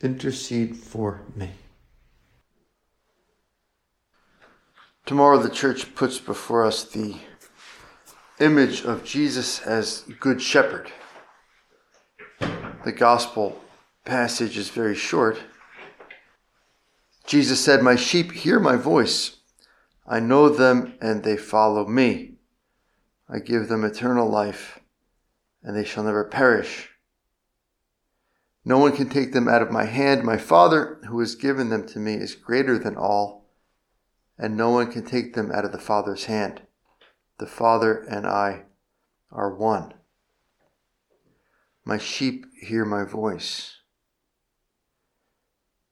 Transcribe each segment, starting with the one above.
intercede for me. Tomorrow, the church puts before us the image of Jesus as Good Shepherd. The gospel passage is very short. Jesus said, My sheep hear my voice. I know them and they follow me. I give them eternal life and they shall never perish. No one can take them out of my hand. My Father, who has given them to me, is greater than all, and no one can take them out of the Father's hand. The Father and I are one. My sheep hear my voice.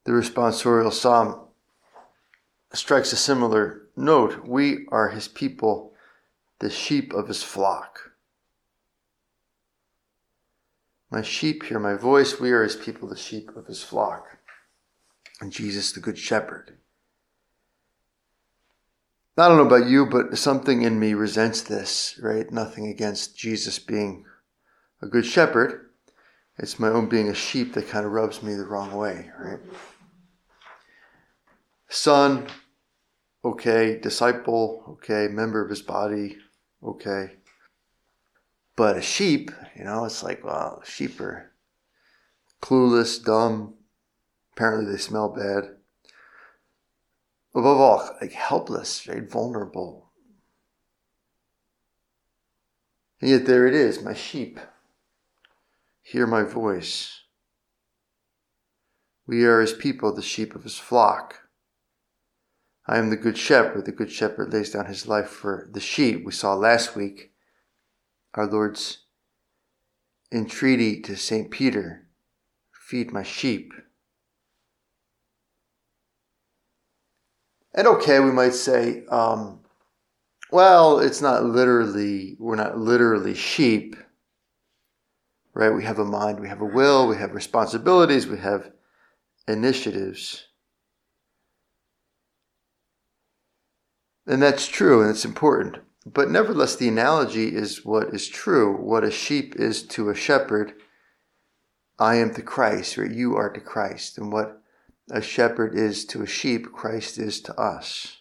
The responsorial psalm strikes a similar note. We are his people, the sheep of his flock. My sheep hear my voice. We are his people, the sheep of his flock. And Jesus, the good shepherd. I don't know about you, but something in me resents this, right? Nothing against Jesus being a good shepherd. It's my own being a sheep that kind of rubs me the wrong way, right? Son, okay. Disciple, okay. Member of his body, okay. But a sheep, you know, it's like, well, sheep are clueless, dumb. Apparently, they smell bad. Above all, like helpless, very vulnerable. And yet, there it is, my sheep. Hear my voice. We are his people, the sheep of his flock. I am the good shepherd. The good shepherd lays down his life for the sheep. We saw last week our Lord's entreaty to St. Peter feed my sheep. And okay, we might say, um, well, it's not literally, we're not literally sheep, right? We have a mind, we have a will, we have responsibilities, we have initiatives. And that's true and it's important. But nevertheless, the analogy is what is true. What a sheep is to a shepherd, I am to Christ, or you are to Christ. And what a shepherd is to a sheep, Christ is to us.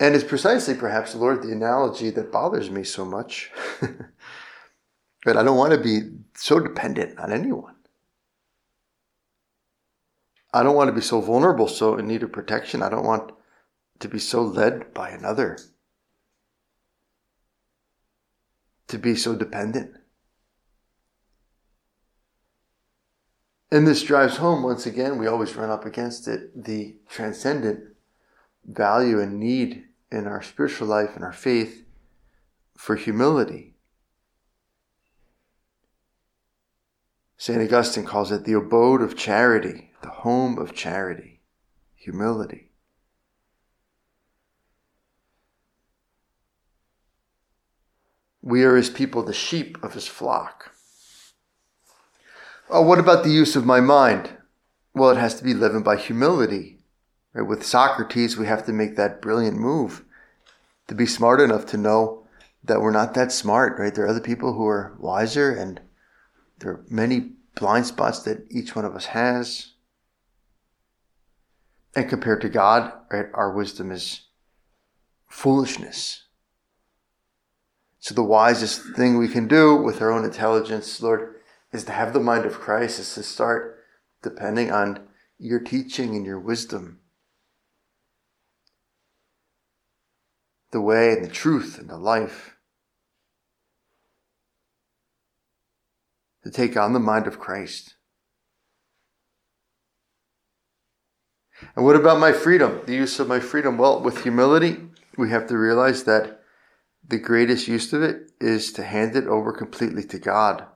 And it's precisely, perhaps, Lord, the analogy that bothers me so much. but I don't want to be so dependent on anyone. I don't want to be so vulnerable, so in need of protection. I don't want to be so led by another, to be so dependent. And this drives home, once again, we always run up against it, the transcendent value and need in our spiritual life and our faith for humility. St. Augustine calls it the abode of charity the home of charity, humility. We are his people, the sheep of his flock. Oh, what about the use of my mind? Well, it has to be living by humility. Right? With Socrates, we have to make that brilliant move to be smart enough to know that we're not that smart, right? There are other people who are wiser and there are many blind spots that each one of us has. And compared to God, right, our wisdom is foolishness. So the wisest thing we can do with our own intelligence, Lord, is to have the mind of Christ, is to start depending on your teaching and your wisdom. The way and the truth and the life. To take on the mind of Christ. And what about my freedom? The use of my freedom? Well, with humility, we have to realize that the greatest use of it is to hand it over completely to God.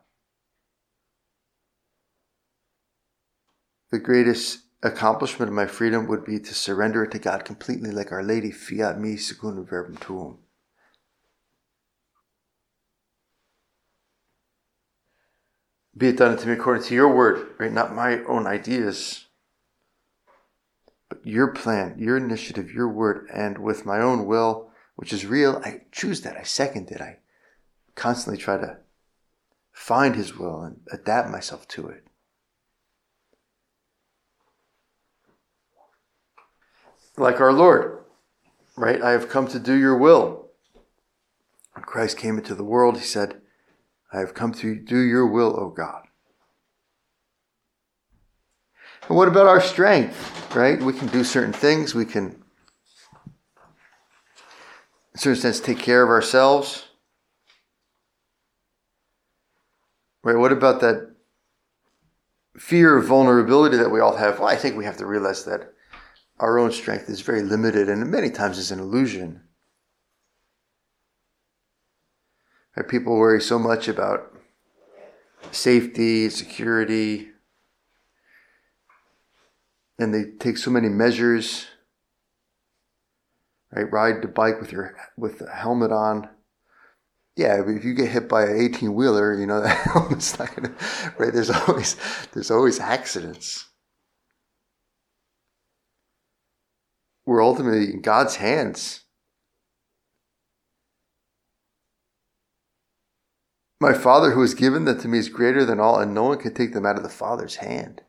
the greatest accomplishment of my freedom would be to surrender it to God completely, like Our Lady, fiat mi secundum verbum tuum. Be it done to me according to your word, right? Not my own ideas, but your plan, your initiative, your word, and with my own will, which is real, I choose that. I second it. I constantly try to find his will and adapt myself to it. Like our Lord, right? I have come to do your will. When Christ came into the world, he said, I have come to do your will, O God. And what about our strength, right? We can do certain things. We can, in a certain sense, take care of ourselves. Right? What about that fear of vulnerability that we all have? Well, I think we have to realize that our own strength is very limited and many times is an illusion. People worry so much about safety, security, and they take so many measures. Right, ride the bike with your with the helmet on. Yeah, if you get hit by an eighteen wheeler, you know that helmet's not gonna. Right, there's always there's always accidents. We're ultimately in God's hands. My Father who has given them to me is greater than all, and no one can take them out of the Father's hand.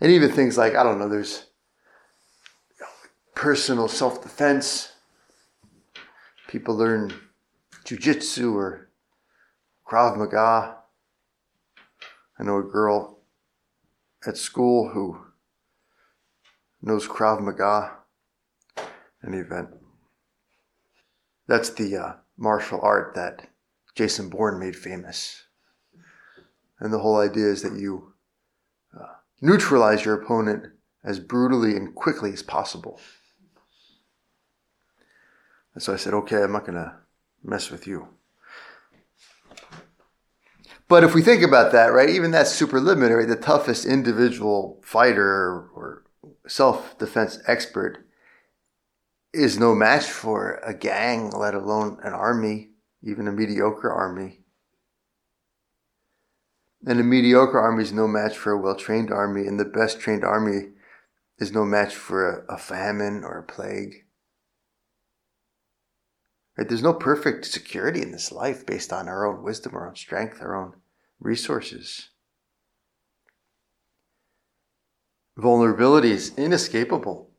And even things like, I don't know, there's personal self defense. People learn jujitsu or Krav Maga. I know a girl at school who knows Krav Maga. In the event, that's the uh, martial art that Jason Bourne made famous. And the whole idea is that you neutralize your opponent as brutally and quickly as possible. And so I said, okay, I'm not going to mess with you. But if we think about that, right, even that superliminary, the toughest individual fighter or self defense expert is no match for a gang, let alone an army, even a mediocre army. And a mediocre army is no match for a well trained army, and the best trained army is no match for a, a famine or a plague. Right? There's no perfect security in this life based on our own wisdom, our own strength, our own resources. Vulnerability is inescapable.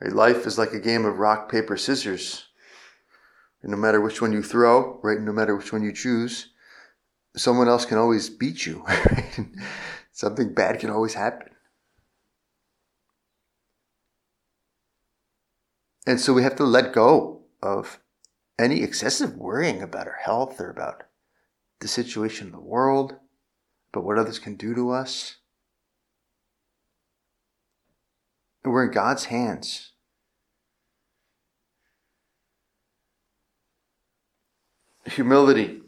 Right? Life is like a game of rock, paper, scissors. And no matter which one you throw, right, no matter which one you choose, someone else can always beat you. Right? Something bad can always happen. And so we have to let go of any excessive worrying about our health or about the situation in the world, about what others can do to us. And we're in God's hands. Humility,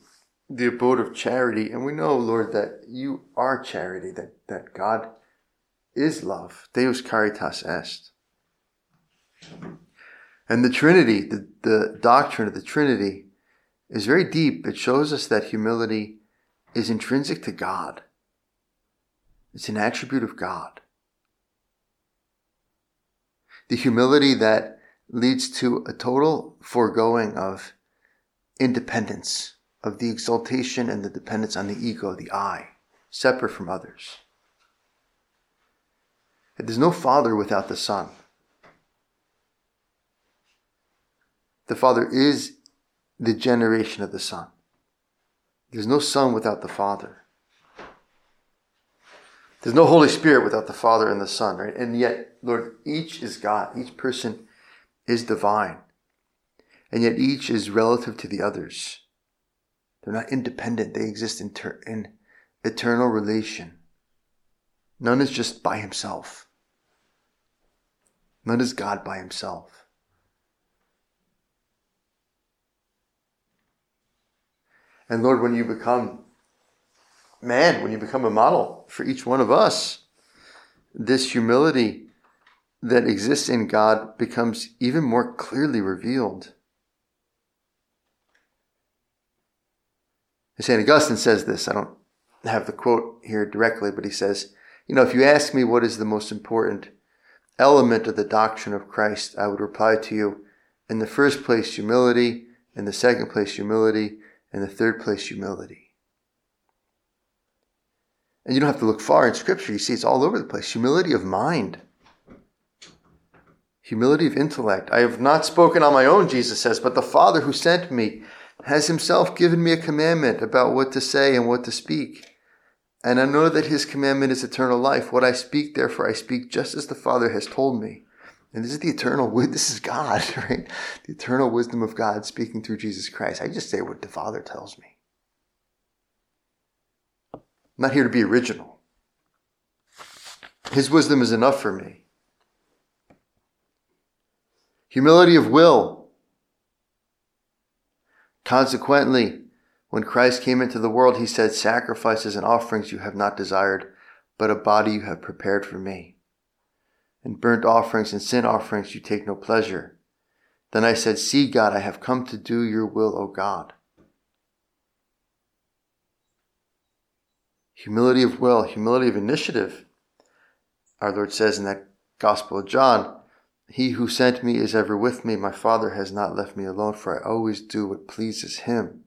the abode of charity. And we know, Lord, that you are charity, that, that God is love. Deus caritas est. And the Trinity, the, the doctrine of the Trinity, is very deep. It shows us that humility is intrinsic to God. It's an attribute of God. The humility that leads to a total foregoing of independence, of the exaltation and the dependence on the ego, the I, separate from others. There's no father without the son. The Father is the generation of the Son. There's no Son without the Father. There's no Holy Spirit without the Father and the Son, right? And yet, Lord, each is God. Each person is divine. And yet each is relative to the others. They're not independent. They exist in, ter- in eternal relation. None is just by himself. None is God by himself. And Lord, when you become man, when you become a model for each one of us, this humility that exists in God becomes even more clearly revealed. St. Augustine says this. I don't have the quote here directly, but he says, You know, if you ask me what is the most important element of the doctrine of Christ, I would reply to you, in the first place, humility, in the second place, humility, in the third place, humility. And you don't have to look far in Scripture. You see it's all over the place. Humility of mind, humility of intellect. I have not spoken on my own, Jesus says, but the Father who sent me has himself given me a commandment about what to say and what to speak. And I know that his commandment is eternal life. What I speak, therefore, I speak just as the Father has told me. And this is the eternal, this is God, right? The eternal wisdom of God speaking through Jesus Christ. I just say what the Father tells me. I'm not here to be original. His wisdom is enough for me. Humility of will. Consequently, when Christ came into the world, he said, Sacrifices and offerings you have not desired, but a body you have prepared for me. In burnt offerings and sin offerings you take no pleasure. Then I said, See, God, I have come to do your will, O God. Humility of will, humility of initiative. Our Lord says in that Gospel of John, He who sent me is ever with me. My Father has not left me alone, for I always do what pleases Him.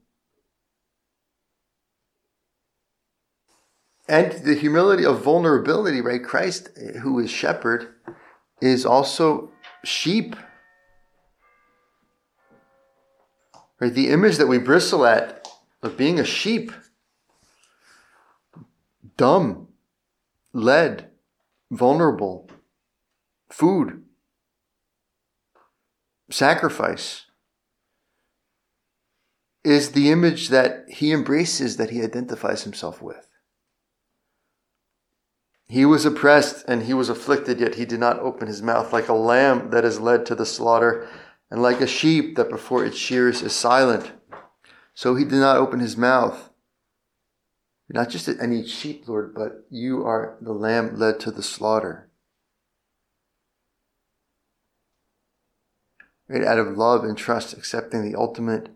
and the humility of vulnerability, right? Christ, who is shepherd, is also sheep. Right? The image that we bristle at of being a sheep, dumb, led, vulnerable, food, sacrifice, is the image that he embraces, that he identifies himself with. He was oppressed and he was afflicted, yet he did not open his mouth like a lamb that is led to the slaughter, and like a sheep that before its shears is silent. So he did not open his mouth. Not just any sheep, Lord, but you are the lamb led to the slaughter. Right? Out of love and trust, accepting the ultimate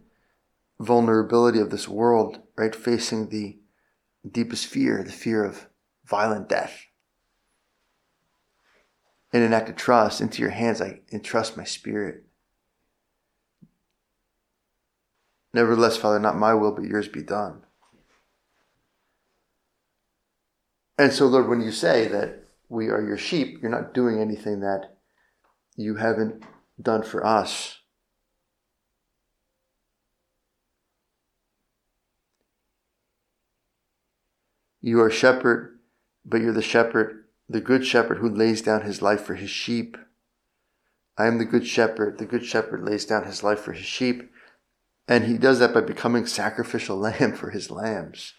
vulnerability of this world, right? Facing the deepest fear, the fear of violent death. In an act of trust, into your hands I entrust my spirit. Nevertheless, Father, not my will, but yours be done. And so, Lord, when you say that we are your sheep, you're not doing anything that you haven't done for us. You are a shepherd but you're the shepherd, the good shepherd who lays down his life for his sheep. I am the good shepherd. The good shepherd lays down his life for his sheep. And he does that by becoming sacrificial lamb for his lambs.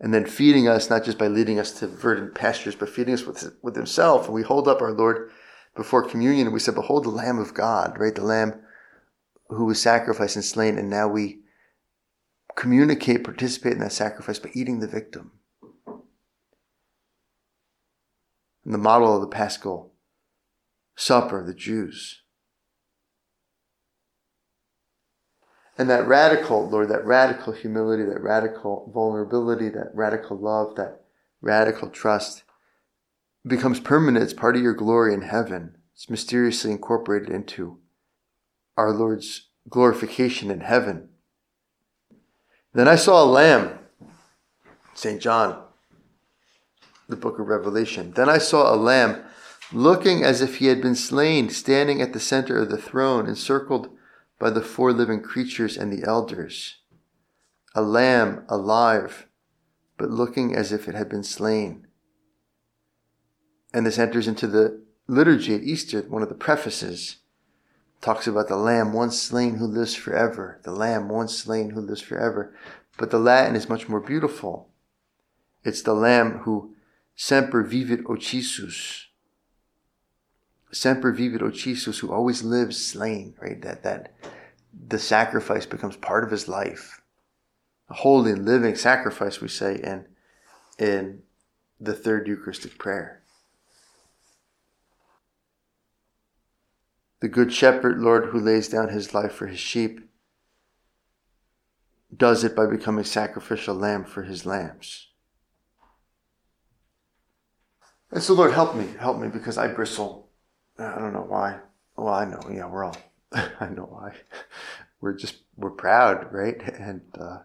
And then feeding us, not just by leading us to verdant pastures, but feeding us with, with himself. And we hold up our Lord before communion we said, Behold the Lamb of God, right? The Lamb who was sacrificed and slain. And now we communicate, participate in that sacrifice by eating the victim. And the model of the Paschal Supper, the Jews. And that radical, Lord, that radical humility, that radical vulnerability, that radical love, that radical trust becomes permanent. It's part of your glory in heaven. It's mysteriously incorporated into our Lord's glorification in heaven. Then I saw a lamb, St. John, the book of Revelation. Then I saw a lamb looking as if he had been slain, standing at the center of the throne, encircled by the four living creatures and the elders. A lamb alive, but looking as if it had been slain. And this enters into the liturgy at Easter, one of the prefaces talks about the lamb once slain who lives forever. The lamb once slain who lives forever. But the Latin is much more beautiful. It's the lamb who semper vivit occisus. Semper vivit occisus, who always lives slain, right? That, that the sacrifice becomes part of his life. a holy living sacrifice, we say in, in the third Eucharistic prayer. The Good Shepherd, Lord, who lays down his life for his sheep, does it by becoming sacrificial lamb for his lambs. And so, Lord, help me, help me, because I bristle. I don't know why. Well, I know, yeah, we're all, I know why. We're just, we're proud, right? And uh,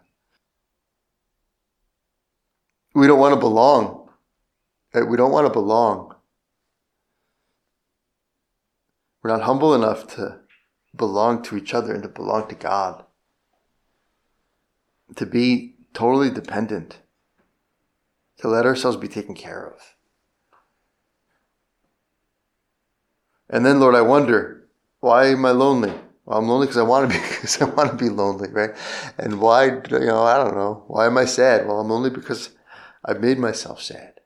we don't want to belong. We don't want to belong. We're not humble enough to belong to each other and to belong to God. To be totally dependent. To let ourselves be taken care of. And then, Lord, I wonder, why am I lonely? Well, I'm lonely because I want to be because I want to be lonely, right? And why, you know, I don't know. Why am I sad? Well, I'm lonely because I've made myself sad.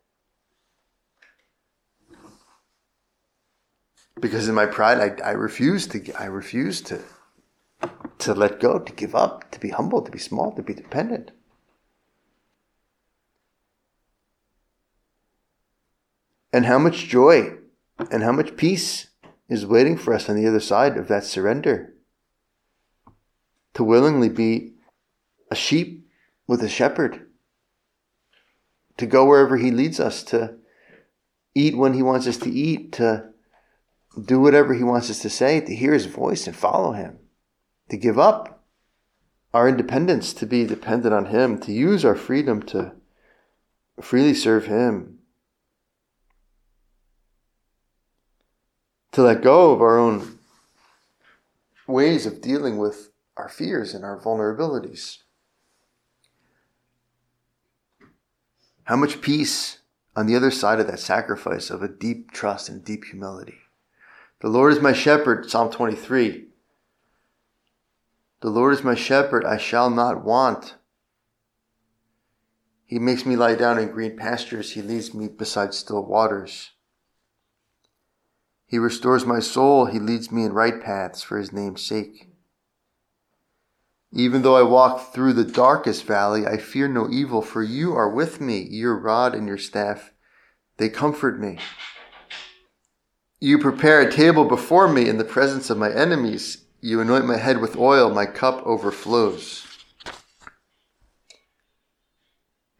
Because in my pride, I, I refuse to. I refuse to to let go, to give up, to be humble, to be small, to be dependent. And how much joy and how much peace is waiting for us on the other side of that surrender. To willingly be a sheep with a shepherd. To go wherever he leads us, to eat when he wants us to eat, to do whatever he wants us to say, to hear his voice and follow him. To give up our independence, to be dependent on him, to use our freedom to freely serve him to let go of our own ways of dealing with our fears and our vulnerabilities. How much peace on the other side of that sacrifice of a deep trust and deep humility. The Lord is my shepherd, Psalm 23. The Lord is my shepherd, I shall not want. He makes me lie down in green pastures, He leads me beside still waters. He restores my soul. He leads me in right paths for his name's sake. Even though I walk through the darkest valley, I fear no evil, for you are with me. Your rod and your staff, they comfort me. You prepare a table before me in the presence of my enemies. You anoint my head with oil, my cup overflows.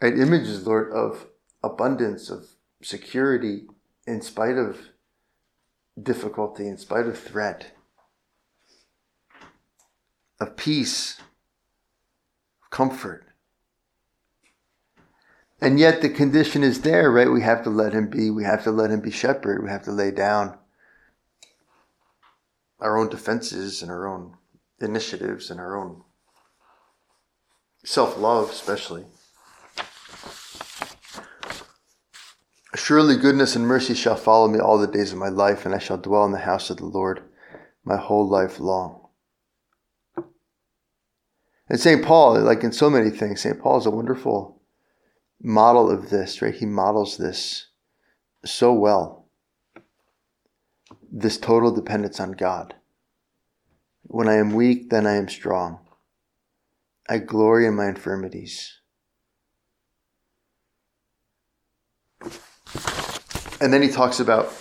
Right, images, Lord, of abundance, of security, in spite of difficulty, in spite of threat, of peace, of comfort. And yet the condition is there, right? We have to let him be, we have to let him be shepherd, we have to lay down our own defenses and our own initiatives and our own self love, especially. Surely goodness and mercy shall follow me all the days of my life, and I shall dwell in the house of the Lord my whole life long. And St. Paul, like in so many things, St. Paul is a wonderful model of this, right? He models this so well. This total dependence on God. When I am weak, then I am strong. I glory in my infirmities. And then he talks about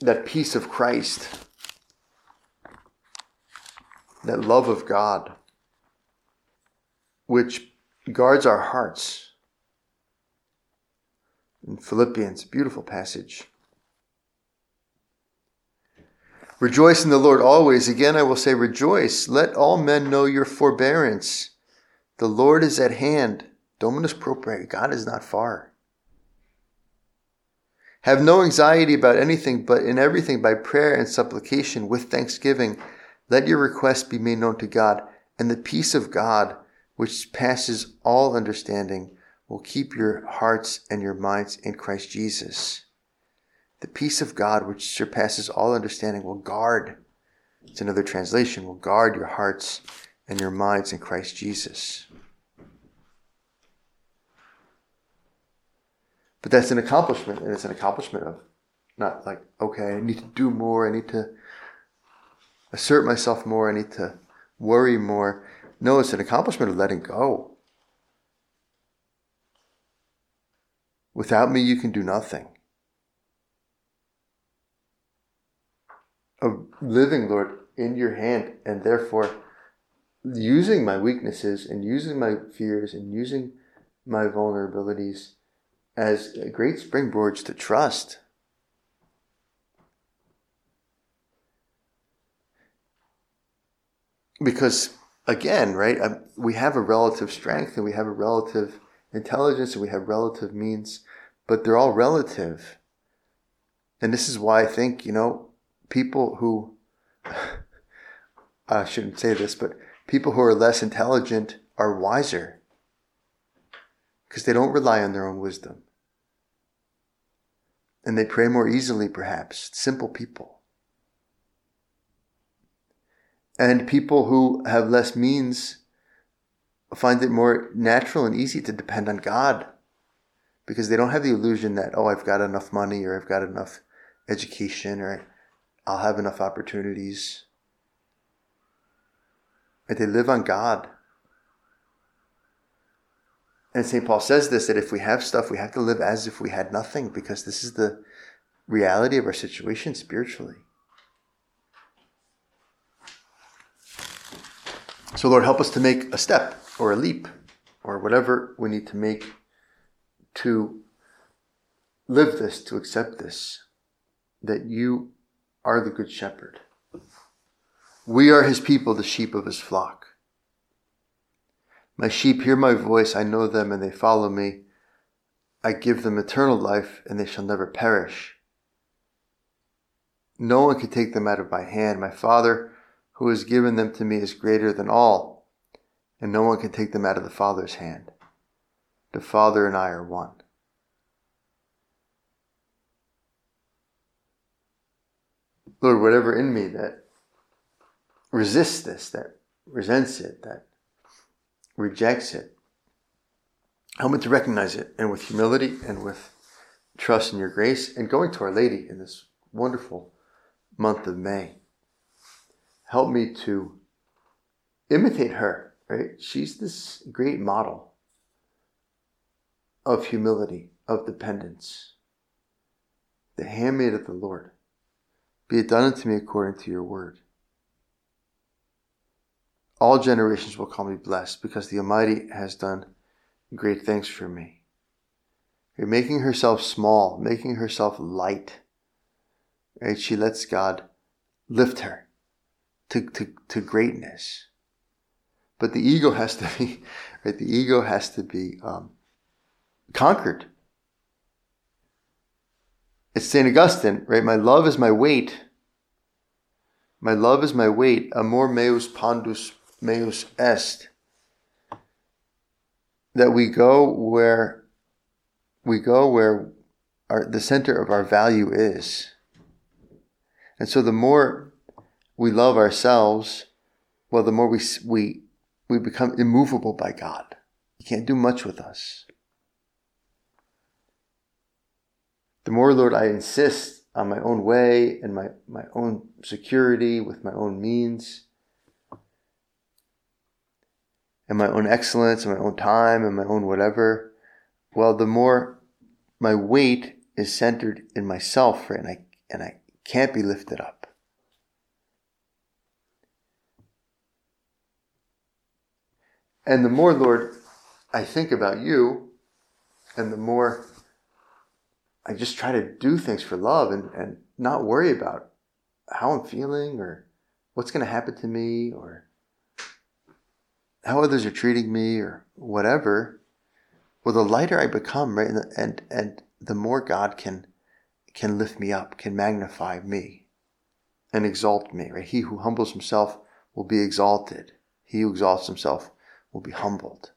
that peace of Christ, that love of God, which guards our hearts. In Philippians, beautiful passage. Rejoice in the Lord always. Again, I will say, rejoice. Let all men know your forbearance. The Lord is at hand. Dominus prope est. God is not far. Have no anxiety about anything, but in everything by prayer and supplication with thanksgiving, let your requests be made known to God, and the peace of God, which passes all understanding, will keep your hearts and your minds in Christ Jesus. The peace of God, which surpasses all understanding, will guard, it's another translation, will guard your hearts and your minds in Christ Jesus. But that's an accomplishment, and it's an accomplishment of not like, okay, I need to do more, I need to assert myself more, I need to worry more. No, it's an accomplishment of letting go. Without me, you can do nothing. Of living, Lord, in your hand, and therefore using my weaknesses and using my fears and using my vulnerabilities as great springboards to trust. Because again, right, um, we have a relative strength and we have a relative intelligence and we have relative means, but they're all relative. And this is why I think, you know, people who, I shouldn't say this, but people who are less intelligent are wiser because they don't rely on their own wisdom. And they pray more easily, perhaps. Simple people. And people who have less means find it more natural and easy to depend on God because they don't have the illusion that, oh, I've got enough money or I've got enough education or I'll have enough opportunities. And they live on God. And St. Paul says this that if we have stuff, we have to live as if we had nothing because this is the reality of our situation spiritually. So, Lord, help us to make a step or a leap or whatever we need to make to live this, to accept this, that you are the Good Shepherd. We are his people, the sheep of his flock. My sheep hear my voice, I know them, and they follow me. I give them eternal life, and they shall never perish. No one can take them out of my hand. My Father, who has given them to me, is greater than all, and no one can take them out of the Father's hand. The Father and I are one. Lord, whatever in me that resists this, that resents it, that rejects it, help me to recognize it and with humility and with trust in your grace and going to Our Lady in this wonderful month of May. Help me to imitate her, right? She's this great model of humility, of dependence, the handmaid of the Lord. Be it done unto me according to your word. All generations will call me blessed because the Almighty has done great things for me. You're making herself small, making herself light. Right? She lets God lift her to, to, to greatness. But the ego has to be, right? The ego has to be um, conquered. It's St. Augustine, right? My love is my weight. My love is my weight. Amor meus pondus meus est, that we go where we go where our, the center of our value is. And so the more we love ourselves, well, the more we, we, we become immovable by God. He can't do much with us. The more, Lord, I insist on my own way and my, my own security with my own means, and my own excellence and my own time and my own whatever, well, the more my weight is centered in myself? And I, and I can't be lifted up. And the more, Lord, I think about you, and the more I just try to do things for love and, and not worry about how I'm feeling or what's going to happen to me or how others are treating me or whatever, well, the lighter I become, right, and and, and the more God can can lift me up, can magnify me, and exalt me, right? He who humbles himself will be exalted. He who exalts himself will be humbled.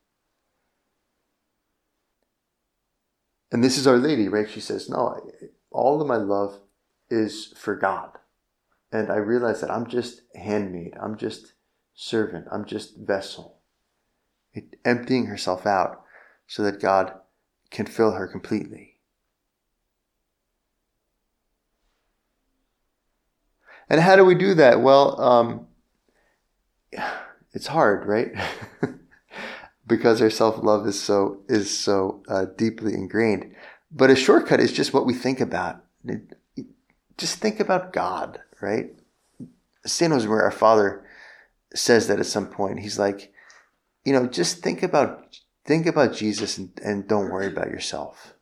And this is Our Lady, right? She says, No, all of my love is for God. And I realize that I'm just handmaid, I'm just servant, I'm just vessel emptying herself out so that God can fill her completely. And how do we do that? Well, um, It's hard, right? because our self love is so is so uh, deeply ingrained. But a shortcut is just what we think about. Just think about God, right? Saint Josemaria, our father, says that at some point. He's like, you know, just think about think about Jesus and, and don't worry about yourself.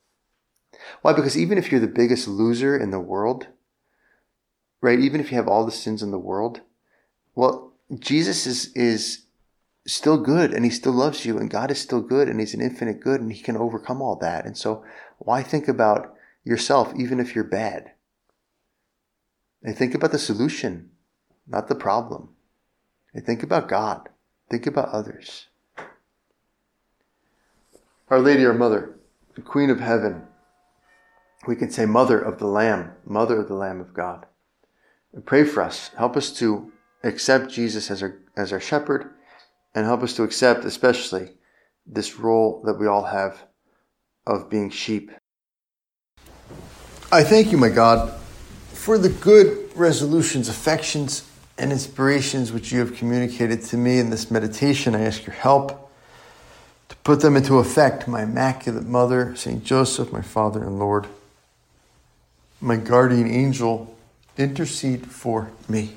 Why? Because even if you're the biggest loser in the world, right? Even if you have all the sins in the world, well, Jesus is is still good and he still loves you and God is still good and he's an infinite good and he can overcome all that. And so why think about yourself even if you're bad? And think about the solution, not the problem. And think about God. Think about others. Our Lady, our Mother, the Queen of Heaven, we can say Mother of the Lamb, Mother of the Lamb of God. And pray for us. Help us to accept Jesus as our, as our shepherd and help us to accept, especially, this role that we all have of being sheep. I thank you, my God, for the good resolutions, affections, and inspirations which you have communicated to me in this meditation. I ask your help to put them into effect, my Immaculate Mother, St. Joseph, my Father and Lord, my guardian angel, intercede for me.